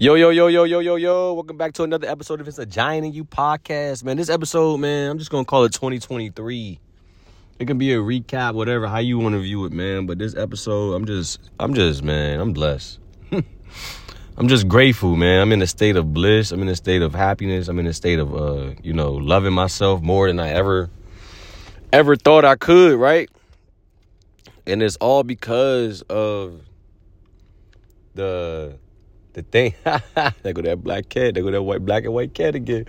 Yo, yo, yo, yo, yo, yo, yo. Welcome back to another episode of It's a Giant in You podcast, man. This episode, man, I'm just going to call it 2023. It can be a recap, whatever, how you want to view it, man. But this episode, I'm just, I'm just, man, I'm blessed. I'm just grateful, man. I'm in a state of bliss. I'm in a state of happiness. I'm in a state of, uh, you know, loving myself more than I ever, ever thought I could, right? And it's all because of the the thing, there go that black cat, there go that white black and white cat again.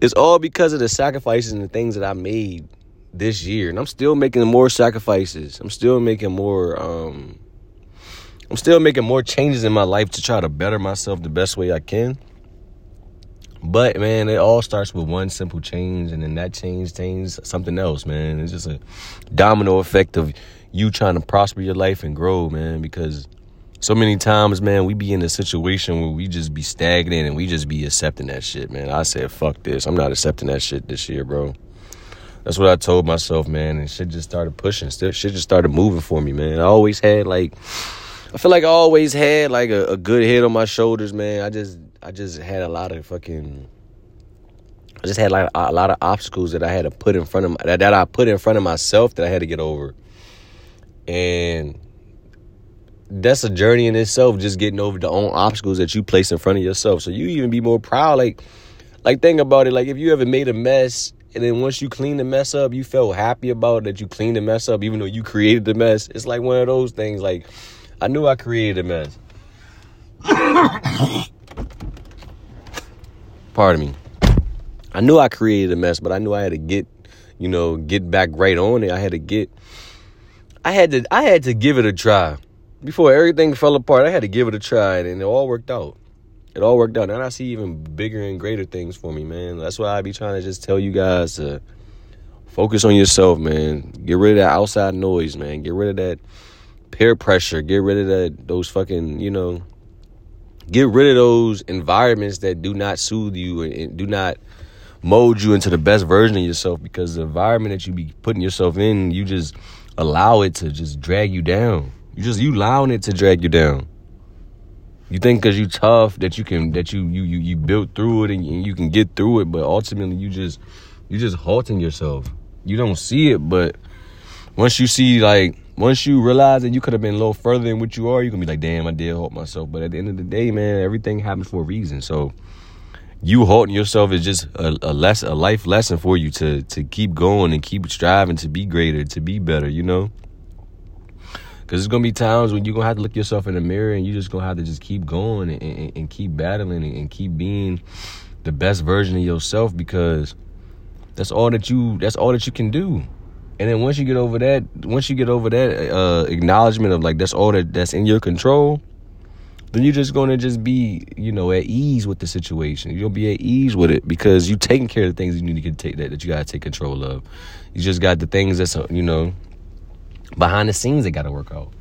It's all because of the sacrifices and the things that I made this year, and I'm still making more sacrifices. I'm still making more. Um, I'm still making more changes in my life to try to better myself the best way I can. But man, it all starts with one simple change, and then that change changes something else, man. It's just a domino effect of you trying to prosper your life and grow, man. Because so many times, man, we be in a situation where we just be stagnant and we just be accepting that shit, man. I said, fuck this. I'm not accepting that shit this year, bro. That's what I told myself, man. And shit just started pushing. Shit just started moving for me, man. I always had like, I feel like I always had like a, a good head on my shoulders, man. I just, I just had a lot of fucking, I just had like a lot of obstacles that I had to put in front of my, that, that I put in front of myself that I had to get over. And that's a journey in itself just getting over the own obstacles that you place in front of yourself. So you even be more proud like like think about it. Like if you ever made a mess and then once you clean the mess up you felt happy about that you cleaned the mess up even though you created the mess. It's like one of those things like i knew i created a mess. Pardon me. I knew i created a mess but i knew i had to get you know get back right on it. I had to get i had to i had to give it a try before everything fell apart, I had to give it a try, and it all worked out. It all worked out, and I see even bigger and greater things for me, man. That's why I be trying to just tell you guys to focus on yourself, man. Get rid of that outside noise, man. Get rid of that peer pressure. Get rid of that those fucking, you know, get rid of those environments that do not soothe you and do not mold you into the best version of yourself because the environment that you be putting yourself in, you just allow it to just drag you down. You just you allowing it to drag you down. You think because you tough that you can that you you you you built through it and you can get through it, but ultimately you just you just halting yourself. You don't see it, but once you see like once you realize that you could have been a little further than what you are, you can be like, damn, I did halt myself. But at the end of the day, man, everything happens for a reason. So you halting yourself is just a, a less a life lesson for you to to keep going and keep striving to be greater, to be better. You know. Cause there's gonna be times when you're gonna have to look yourself in the mirror and you're just gonna have to just keep going and, and, and keep battling and, and keep being the best version of yourself because that's all that you that's all that you can do. And then once you get over that, once you get over that uh, acknowledgement of like that's all that that's in your control, then you're just gonna just be, you know, at ease with the situation. You'll be at ease with it because you're taking care of the things you need to take that, that you gotta take control of. You just got the things that's you know behind the scenes they got to work out.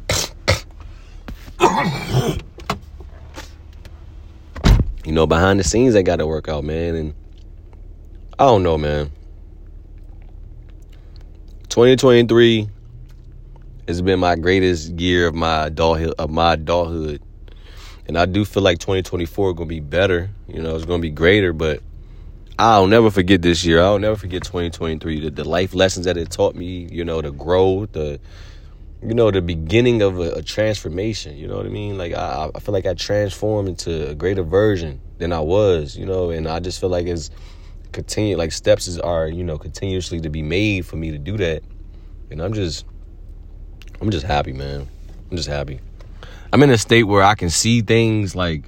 you know, behind the scenes they got to work out, man. And I don't know, man. 2023 has been my greatest year of my adulthood, of my adulthood. And I do feel like 2024 going to be better. You know, it's going to be greater, but I'll never forget this year. I'll never forget 2023. The, the life lessons that it taught me, you know, the growth, the you know, the beginning of a, a, transformation. You know what I mean? Like I, I feel like I transformed into a greater version than I was. You know, and I just feel like it's continue like steps is, are you know continuously to be made for me to do that. And I'm just, I'm just happy, man. I'm just happy. I'm in a state where I can see things like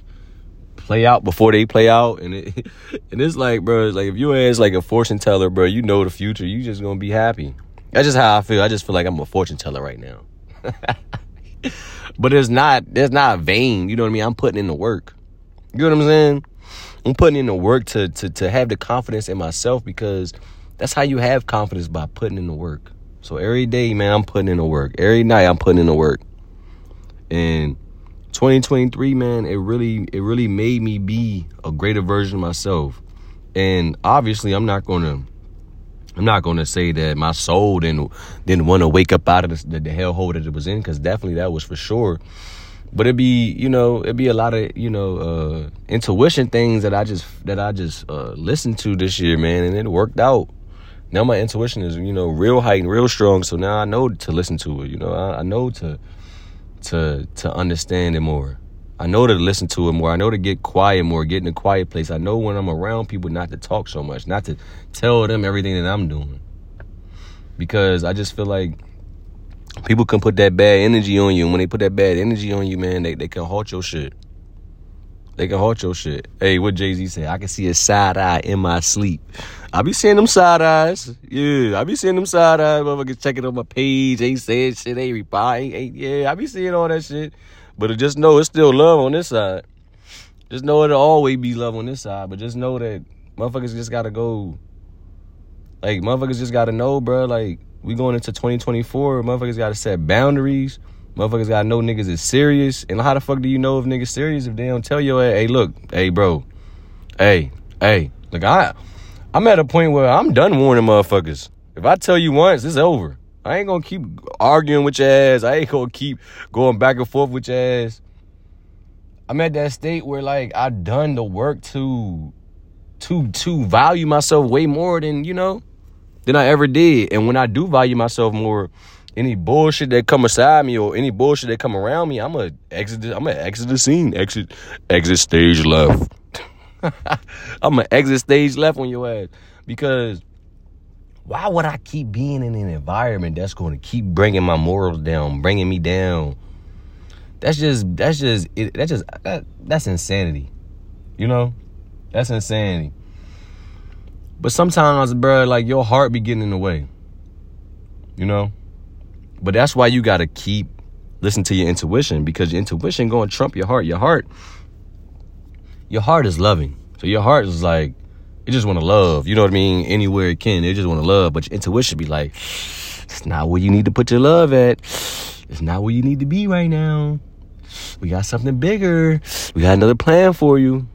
play out before they play out, and it and it's like, bro, it's like if you ask like a fortune teller, bro, you know the future. You just gonna be happy. That's just how I feel. I just feel like I'm a fortune teller right now. but it's not it's not vain. You know what I mean? I'm putting in the work. You know what I'm saying? I'm putting in the work to to to have the confidence in myself because that's how you have confidence by putting in the work. So every day, man, I'm putting in the work. Every night I'm putting in the work. And 2023, man, it really it really made me be a greater version of myself. And obviously, I'm not to I'm not gonna say that my soul didn't didn't want to wake up out of the, the, the hellhole that it was in, because definitely that was for sure. but it'd be you know it'd be a lot of you know uh intuition things that i just that i just uh listened to this year man and it worked out now my intuition is you know real heightened real strong so now i know to listen to it you know i, I know to to to understand it more i know to listen to it more i know to get quiet more get in a quiet place i know when i'm around people not to talk so much not to tell them everything that i'm doing because i just feel like people can put that bad energy on you. And when they put that bad energy on you, man, they, they can halt your shit. They can halt your shit. Hey, what Jay Z say? I can see a side eye in my sleep. I be seeing them side eyes. Yeah, I be seeing them side eyes. Motherfuckers checking on my page, ain't saying shit, ain't replying. Ain't, yeah, I be seeing all that shit. But just know it's still love on this side. Just know it'll always be love on this side. But just know that motherfuckers just gotta go. Like, motherfuckers just gotta know, bro. Like, we going into 2024. Motherfuckers gotta set boundaries. Motherfuckers gotta know niggas is serious. And how the fuck do you know if niggas serious if they don't tell you, hey, look, hey, bro, hey, hey, look, I, I'm at a point where I'm done warning motherfuckers. If I tell you once, it's over. I ain't gonna keep arguing with your ass. I ain't gonna keep going back and forth with your ass. I'm at that state where like I done the work to to to value myself way more than, you know, than I ever did. And when I do value myself more, any bullshit that come aside me or any bullshit that come around me, I'm a exit. I'm gonna exit the scene. Exit, exit stage left. I'm gonna exit stage left on your ass because why would I keep being in an environment that's going to keep bringing my morals down, bringing me down? That's just that's just it, that's just that, that's insanity. You know, that's insanity. But sometimes, bro, like your heart be getting in the way. You know? But that's why you gotta keep listen to your intuition because your intuition gonna trump your heart. Your heart, your heart is loving. So your heart is like, it just wanna love. You know what I mean? Anywhere it can, it just wanna love. But your intuition be like, it's not where you need to put your love at. It's not where you need to be right now. We got something bigger. We got another plan for you.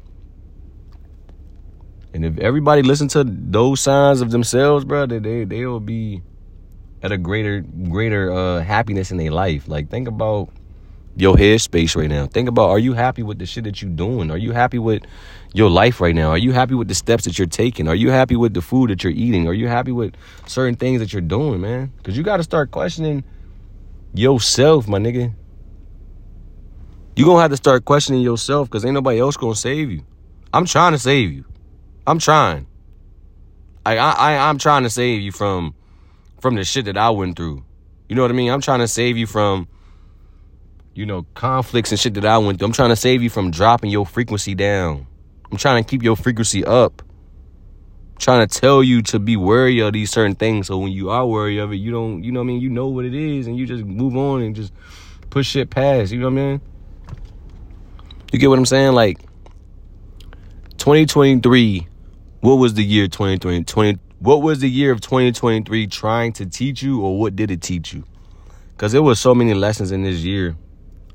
And if everybody listen to those signs of themselves, bro, they they they'll be at a greater greater uh, happiness in their life. Like think about your headspace right now. Think about are you happy with the shit that you're doing? Are you happy with your life right now? Are you happy with the steps that you're taking? Are you happy with the food that you're eating? Are you happy with certain things that you're doing, man? Cause you gotta start questioning yourself, my nigga. you gonna have to start questioning yourself because ain't nobody else gonna save you. I'm trying to save you. I'm trying. I, I I'm trying to save you from from the shit that I went through. You know what I mean? I'm trying to save you from you know conflicts and shit that I went through. I'm trying to save you from dropping your frequency down. I'm trying to keep your frequency up. I'm trying to tell you to be wary of these certain things so when you are wary of it, you don't, you know what I mean, you know what it is and you just move on and just push shit past, you know what I mean? You get what I'm saying? Like 2023 what was the year 2020 20, what was the year of 2023 trying to teach you or what did it teach you? Because there was so many lessons in this year.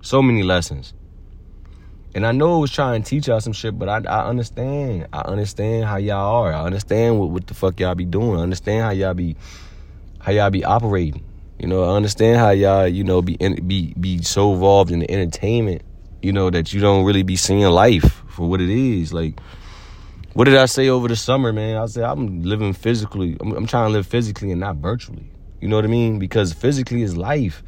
So many lessons. And i know it was trying to teach y'all some shit but i, I understand. I understand how y'all are. I understand what, what the fuck y'all be doing. I understand how y'all be how y'all be operating. You know i understand how y'all you know be in, be be so involved in the entertainment you know that you don't really be seeing life for what it is. Like what did I say over the summer, man? I said I'm living physically. I'm, I'm, trying to live physically and not virtually. You know what I mean? Because physically is life.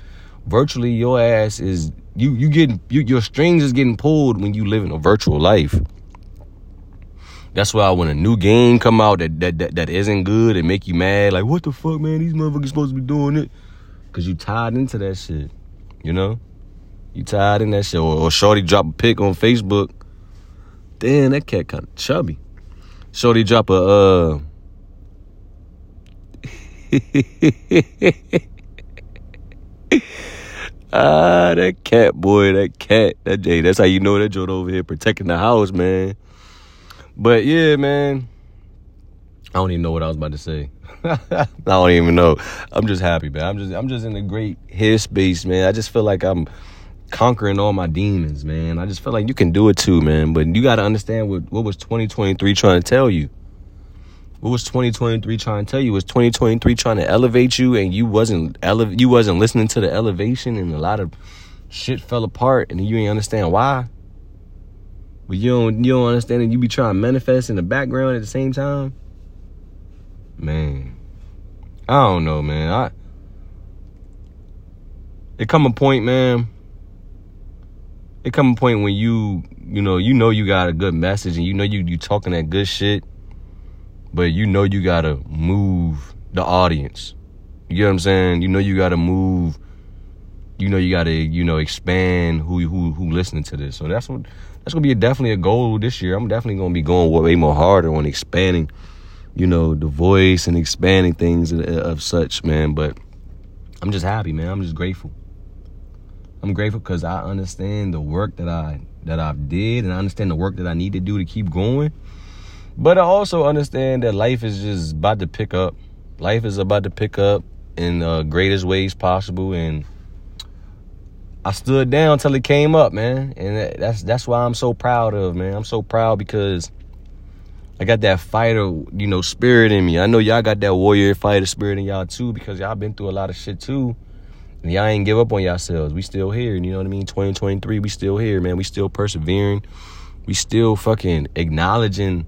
Virtually, your ass is you. You getting you, your strings is getting pulled when you live in a virtual life. That's why when a new game come out that that that, that isn't good and make you mad, like what the fuck, man? These motherfuckers supposed to be doing it, cause you tied into that shit. You know, you tied in that shit. Or, or Shorty drop a pic on Facebook. Damn, that cat kind of chubby. Shorty drop a uh Ah, that cat boy, that cat, that Jay. That's how you know that joint over here protecting the house, man. But yeah, man. I don't even know what I was about to say. I don't even know. I'm just happy, man. I'm just I'm just in a great headspace, man. I just feel like I'm conquering all my demons, man. I just feel like you can do it too, man. But you got to understand what what was 2023 trying to tell you. What was 2023 trying to tell you? Was 2023 trying to elevate you, and you wasn't ele- you wasn't listening to the elevation, and a lot of shit fell apart and you ain't understand why. But you don't you don't understand that you be trying to manifest in the background at the same time. Man. I don't know, man. I it come a point, man. It come a point when you, you know, you know you got a good message and you know you you talking that good shit, but you know you gotta move the audience. You get what I'm saying? You know you gotta move. You know you gotta you know expand who who who listening to this. So that's what that's gonna be a, definitely a goal this year. I'm definitely gonna be going way more harder on expanding, you know, the voice and expanding things of, of such, man. But I'm just happy, man. I'm just grateful. I'm grateful because I understand the work that I that I've did, and I understand the work that I need to do to keep going. But I also understand that life is just about to pick up. Life is about to pick up in the greatest ways possible, and I stood down till it came up, man. And that's that's why I'm so proud of, man. I'm so proud because I got that fighter, you know, spirit in me. I know y'all got that warrior fighter spirit in y'all too, because y'all been through a lot of shit too. And y'all ain't give up on yourselves. We still here. You know what I mean? 2023, we still here, man. We still persevering. We still fucking acknowledging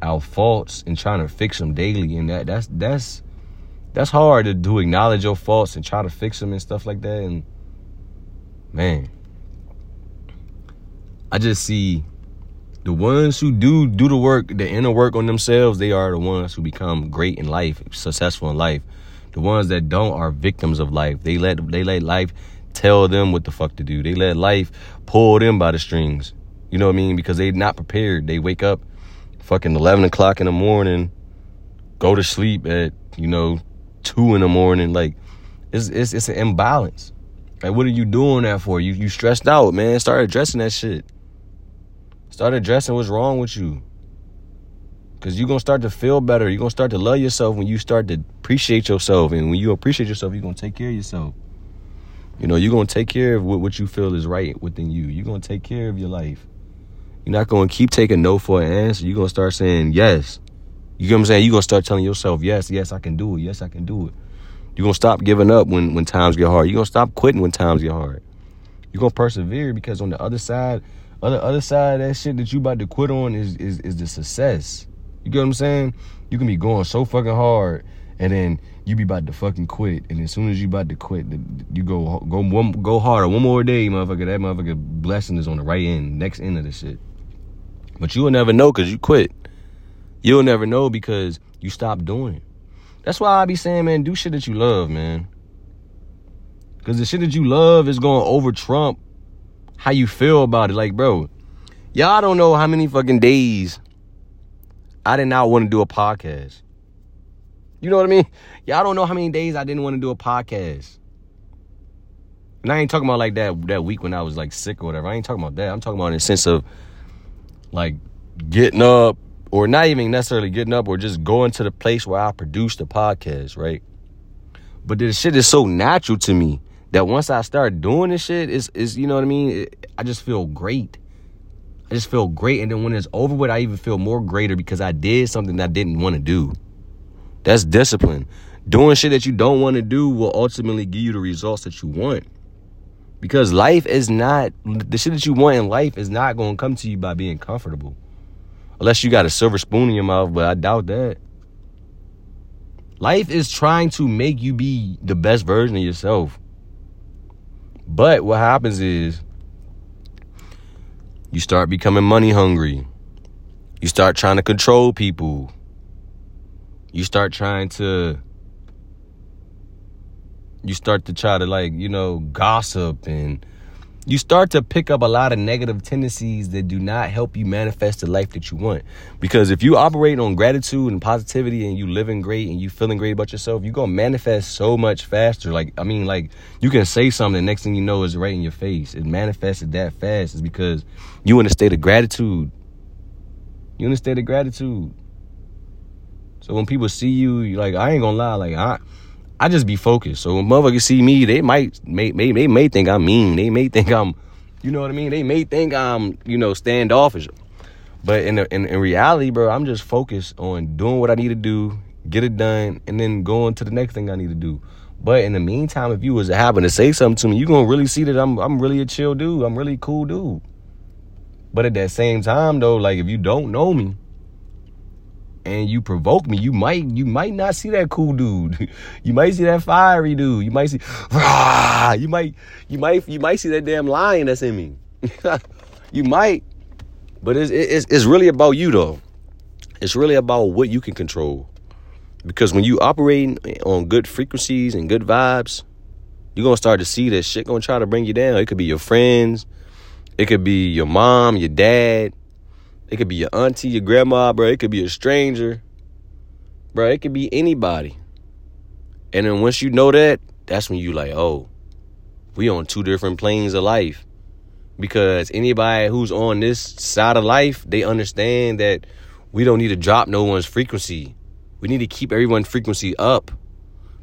our faults and trying to fix them daily. And that that's that's that's hard to do. Acknowledge your faults and try to fix them and stuff like that. And man, I just see the ones who do do the work, the inner work on themselves. They are the ones who become great in life, successful in life. The ones that don't are victims of life. They let they let life tell them what the fuck to do. They let life pull them by the strings. You know what I mean? Because they're not prepared. They wake up fucking eleven o'clock in the morning, go to sleep at, you know, two in the morning. Like it's it's it's an imbalance. Like what are you doing that for? You you stressed out, man. Start addressing that shit. Start addressing what's wrong with you. Cause you're gonna start to feel better. You're gonna start to love yourself when you start to appreciate yourself. And when you appreciate yourself, you're gonna take care of yourself. You know, you're gonna take care of what, what you feel is right within you. You're gonna take care of your life. You're not gonna keep taking no for an answer. You're gonna start saying yes. You know what I'm saying? You're gonna start telling yourself, yes, yes, I can do it. Yes, I can do it. You're gonna stop giving up when, when times get hard. You're gonna stop quitting when times get hard. You're gonna persevere because on the other side, other other side that shit that you about to quit on is is, is the success. You get what I'm saying? You can be going so fucking hard, and then you be about to fucking quit, and as soon as you about to quit, you go go one go harder one more day, motherfucker. That motherfucker blessing is on the right end, next end of the shit. But you'll never know because you quit. You'll never know because you stop doing it. That's why I be saying, man, do shit that you love, man. Cause the shit that you love is gonna over trump how you feel about it. Like, bro, y'all don't know how many fucking days I did not want to do a podcast. You know what I mean? Y'all don't know how many days I didn't want to do a podcast. And I ain't talking about like that that week when I was like sick or whatever. I ain't talking about that. I'm talking about in the sense of like getting up or not even necessarily getting up or just going to the place where I produce the podcast, right? But the shit is so natural to me that once I start doing this shit, is is you know what I mean? It, I just feel great. I just feel great. And then when it's over with, I even feel more greater because I did something that I didn't want to do. That's discipline. Doing shit that you don't want to do will ultimately give you the results that you want. Because life is not, the shit that you want in life is not going to come to you by being comfortable. Unless you got a silver spoon in your mouth, but I doubt that. Life is trying to make you be the best version of yourself. But what happens is you start becoming money hungry. You start trying to control people. You start trying to you start to try to like, you know, gossip and you start to pick up a lot of negative tendencies that do not help you manifest the life that you want. Because if you operate on gratitude and positivity and you living great and you feeling great about yourself, you're gonna manifest so much faster. Like, I mean, like you can say something, next thing you know is right in your face. It manifested that fast is because you in a state of gratitude. You in a state of gratitude. So when people see you, like, I ain't gonna lie, like I I just be focused. So when motherfuckers see me, they might may, may they may think I'm mean. They may think I'm, you know what I mean. They may think I'm, you know, standoffish. But in, the, in in reality, bro, I'm just focused on doing what I need to do, get it done, and then going to the next thing I need to do. But in the meantime, if you was to happen to say something to me, you gonna really see that I'm I'm really a chill dude. I'm really cool dude. But at that same time though, like if you don't know me and you provoke me, you might you might not see that cool dude. you might see that fiery dude. You might see rah, you might you might you might see that damn lion that's in me. you might. But it's, it's it's really about you though. It's really about what you can control. Because when you operating on good frequencies and good vibes, you're gonna start to see that shit gonna try to bring you down. It could be your friends, it could be your mom, your dad, it could be your auntie, your grandma, bro. It could be a stranger, bro. It could be anybody. And then once you know that, that's when you like, oh, we on two different planes of life. Because anybody who's on this side of life, they understand that we don't need to drop no one's frequency we need to keep everyone's frequency up.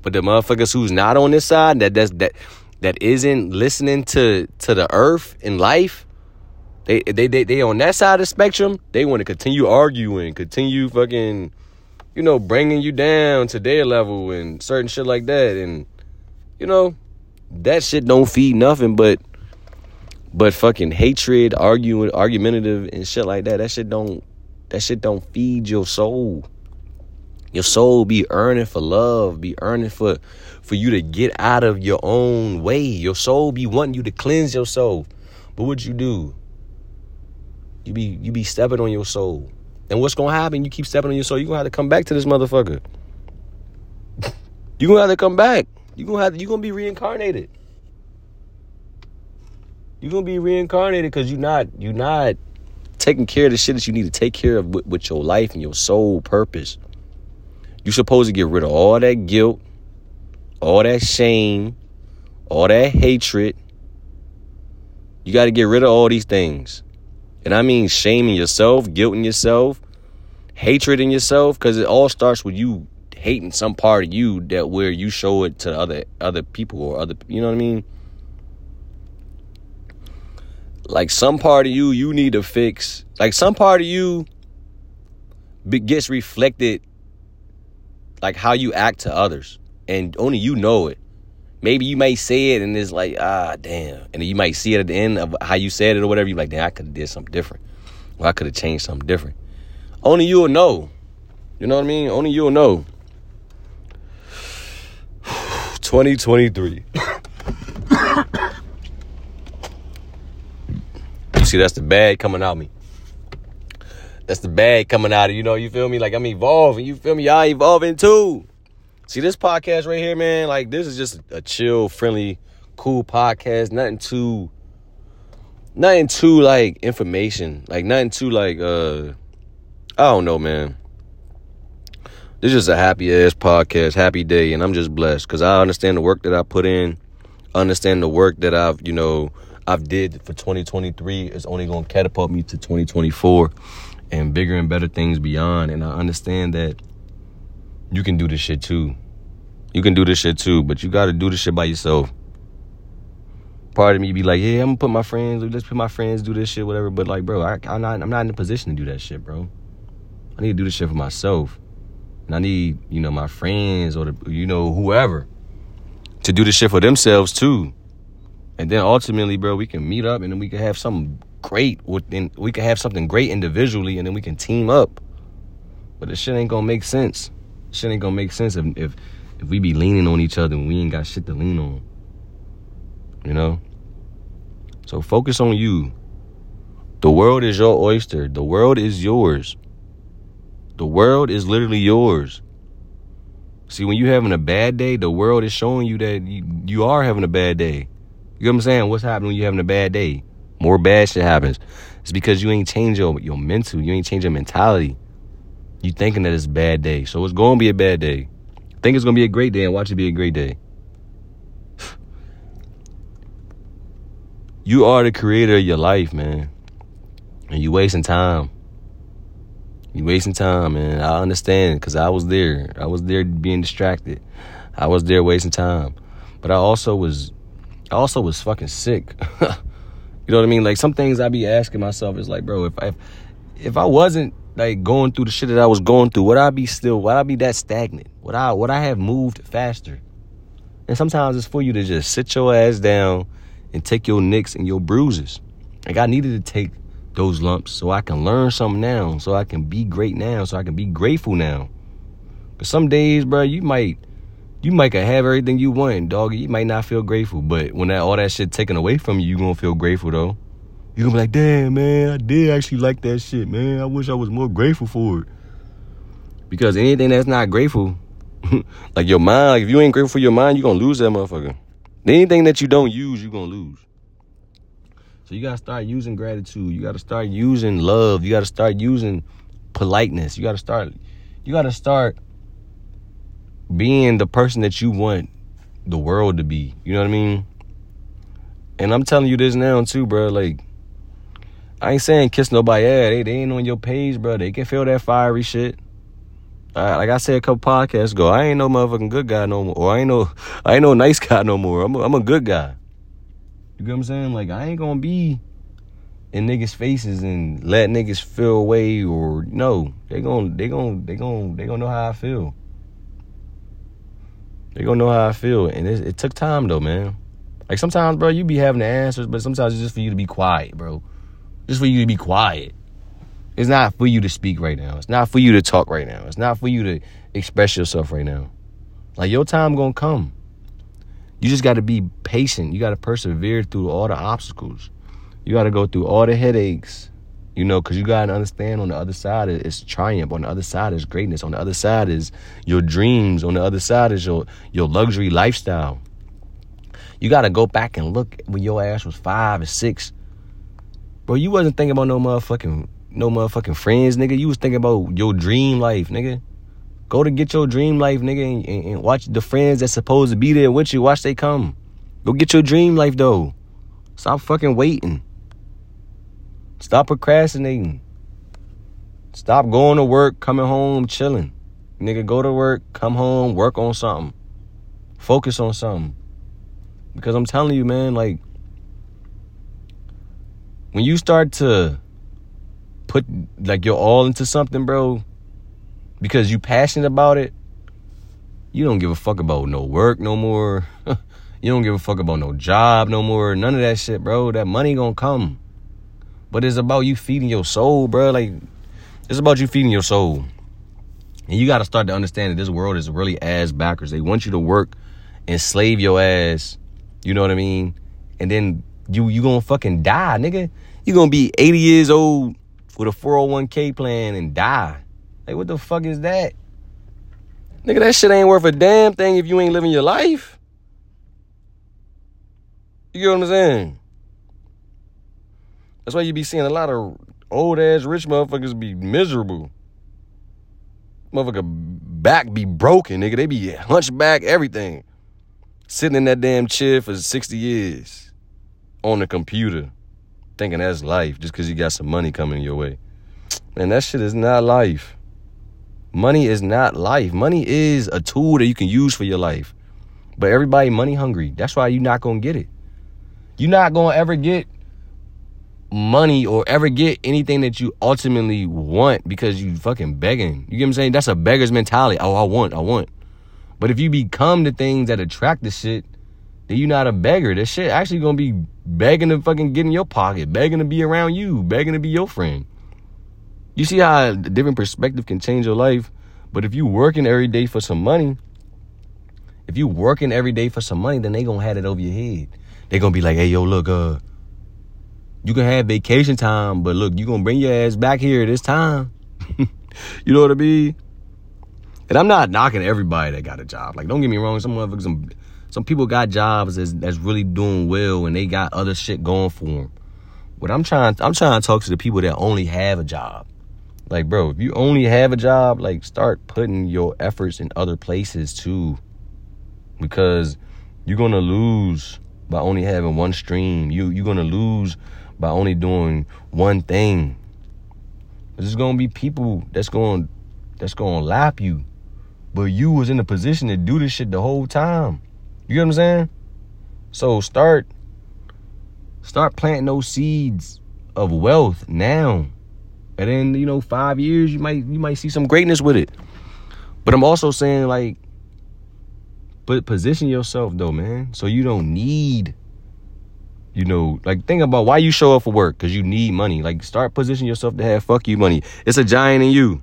But the motherfuckers who's not on this side, that that's, that that isn't listening to to the earth and life, they they they they on that side of the spectrum. They want to continue arguing, continue fucking, you know, bringing you down to their level and certain shit like that. And you know, that shit don't feed nothing but but fucking hatred, arguing, argumentative and shit like that. That shit don't that shit don't feed your soul. Your soul be earning for love, be earning for for you to get out of your own way. Your soul be wanting you to cleanse your soul. But what you do? You be you be stepping on your soul. And what's gonna happen? You keep stepping on your soul, you're gonna have to come back to this motherfucker. you're gonna have to come back. You're gonna have to, you're gonna be reincarnated. You're gonna be reincarnated because you're not you're not taking care of the shit that you need to take care of with, with your life and your soul purpose. You're supposed to get rid of all that guilt, all that shame, all that hatred. You got to get rid of all these things. And I mean shaming yourself, guilting yourself, hatred in yourself, because it all starts with you hating some part of you that where you show it to other other people or other you know what I mean? Like some part of you you need to fix. Like some part of you gets reflected like how you act to others, and only you know it. Maybe you might say it and it's like, ah, damn. And you might see it at the end of how you said it or whatever. You're like, damn, I could have did something different. Or I could have changed something different. Only you'll know. You know what I mean? Only you'll know. 2023. you see, that's the bad coming out me. That's the bad coming out of you know, you feel me? Like I'm evolving, you feel me? Y'all evolving too. See this podcast right here, man, like this is just a chill, friendly, cool podcast. Nothing too nothing too like information. Like nothing too like uh I don't know, man. This is a happy ass podcast, happy day, and I'm just blessed because I understand the work that I put in, understand the work that I've, you know, I've did for 2023 is only gonna catapult me to 2024 and bigger and better things beyond. And I understand that you can do this shit too. You can do this shit too, but you got to do this shit by yourself. Part of me be like, yeah, I'm gonna put my friends, let's put my friends do this shit, whatever. But like, bro, I, am not, I'm not in a position to do that shit, bro. I need to do this shit for myself, and I need, you know, my friends or the, you know, whoever, to do this shit for themselves too. And then ultimately, bro, we can meet up and then we can have something great within we can have something great individually and then we can team up. But this shit ain't gonna make sense. Shit ain't gonna make sense if if if we be leaning on each other and we ain't got shit to lean on. You know? So focus on you. The world is your oyster. The world is yours. The world is literally yours. See, when you're having a bad day, the world is showing you that you, you are having a bad day. You know what I'm saying? What's happening when you're having a bad day? more bad shit happens. It's because you ain't changed your, your mental, you ain't changed your mentality. You thinking that it's a bad day. So it's gonna be a bad day. Think it's gonna be a great day and watch it be a great day. you are the creator of your life, man. And you wasting time. You wasting time, man. I understand because I was there. I was there being distracted. I was there wasting time. But I also was I also was fucking sick. You know what I mean? Like some things I be asking myself is like, bro, if I if, if I wasn't like going through the shit that I was going through, would I be still would I be that stagnant? Would I would I have moved faster? And sometimes it's for you to just sit your ass down and take your nicks and your bruises. Like I needed to take those lumps so I can learn something now, so I can be great now, so I can be grateful now. But some days, bro, you might you might have everything you want, dog. You might not feel grateful, but when that all that shit taken away from you, you gonna feel grateful though. You gonna be like, damn, man, I did actually like that shit, man. I wish I was more grateful for it. Because anything that's not grateful, like your mind, like if you ain't grateful for your mind, you're gonna lose that motherfucker. Anything that you don't use, you're gonna lose. So you gotta start using gratitude. You gotta start using love. You gotta start using politeness. You gotta start. You gotta start being the person that you want the world to be. You know what I mean? And I'm telling you this now too, bro. Like, I ain't saying kiss nobody ass. They, they ain't on your page, bro. They can feel that fiery shit. Uh, like I said a couple podcasts ago, I ain't no motherfucking good guy no more. Or I ain't no, I ain't no nice guy no more. I'm a, I'm a good guy. You get what I'm saying? Like I ain't gonna be in niggas' faces and let niggas feel away or no. They gon' they gon' they gon' they gon' know how I feel. They gonna know how I feel, and it, it took time though, man. Like sometimes, bro, you be having the answers, but sometimes it's just for you to be quiet, bro. Just for you to be quiet. It's not for you to speak right now. It's not for you to talk right now. It's not for you to express yourself right now. Like your time gonna come. You just gotta be patient. You gotta persevere through all the obstacles. You gotta go through all the headaches. You know, because you got to understand on the other side is triumph. On the other side is greatness. On the other side is your dreams. On the other side is your, your luxury lifestyle. You got to go back and look when your ass was five or six. Bro, you wasn't thinking about no motherfucking no motherfucking friends, nigga. You was thinking about your dream life, nigga. Go to get your dream life, nigga, and, and, and watch the friends that's supposed to be there with you. Watch they come. Go get your dream life, though. Stop fucking waiting. Stop procrastinating. Stop going to work, coming home, chilling. Nigga, go to work, come home, work on something. Focus on something. Because I'm telling you, man, like, when you start to put, like, your all into something, bro, because you passionate about it, you don't give a fuck about no work no more. you don't give a fuck about no job no more. None of that shit, bro. That money gonna come. But it's about you feeding your soul, bro. Like it's about you feeding your soul. And you got to start to understand that this world is really ass backwards. They want you to work and slave your ass. You know what I mean? And then you you gonna fucking die, nigga. You gonna be 80 years old with a 401k plan and die. Like what the fuck is that? Nigga, that shit ain't worth a damn thing if you ain't living your life. You get what I'm saying? That's why you be seeing a lot of old ass rich motherfuckers be miserable. Motherfucker back be broken, nigga. They be hunchback, everything. Sitting in that damn chair for 60 years on the computer, thinking that's life just because you got some money coming your way. Man, that shit is not life. Money is not life. Money is a tool that you can use for your life. But everybody money hungry. That's why you're not gonna get it. You're not gonna ever get money or ever get anything that you ultimately want because you fucking begging. You get what I'm saying? That's a beggar's mentality. Oh, I want, I want. But if you become the things that attract the shit, then you're not a beggar. That shit actually gonna be begging to fucking get in your pocket, begging to be around you, begging to be your friend. You see how a different perspective can change your life? But if you working every day for some money, if you working every day for some money, then they gonna have it over your head. They gonna be like, hey, yo, look, uh, you can have vacation time, but look, you gonna bring your ass back here this time. you know what I mean? And I'm not knocking everybody that got a job. Like, don't get me wrong, some motherfuckers, some, people got jobs that's, that's really doing well and they got other shit going for them. But I'm trying, I'm trying to talk to the people that only have a job. Like, bro, if you only have a job, like, start putting your efforts in other places too, because you're gonna lose by only having one stream. You you're gonna lose by only doing one thing. There's gonna be people that's gonna, that's gonna lap you. But you was in a position to do this shit the whole time. You get what I'm saying? So start start planting those seeds of wealth now. And then, you know, five years you might you might see some greatness with it. But I'm also saying like But position yourself though, man, so you don't need. You know, like think about why you show up for work because you need money. Like start positioning yourself to have fuck you money. It's a giant in you.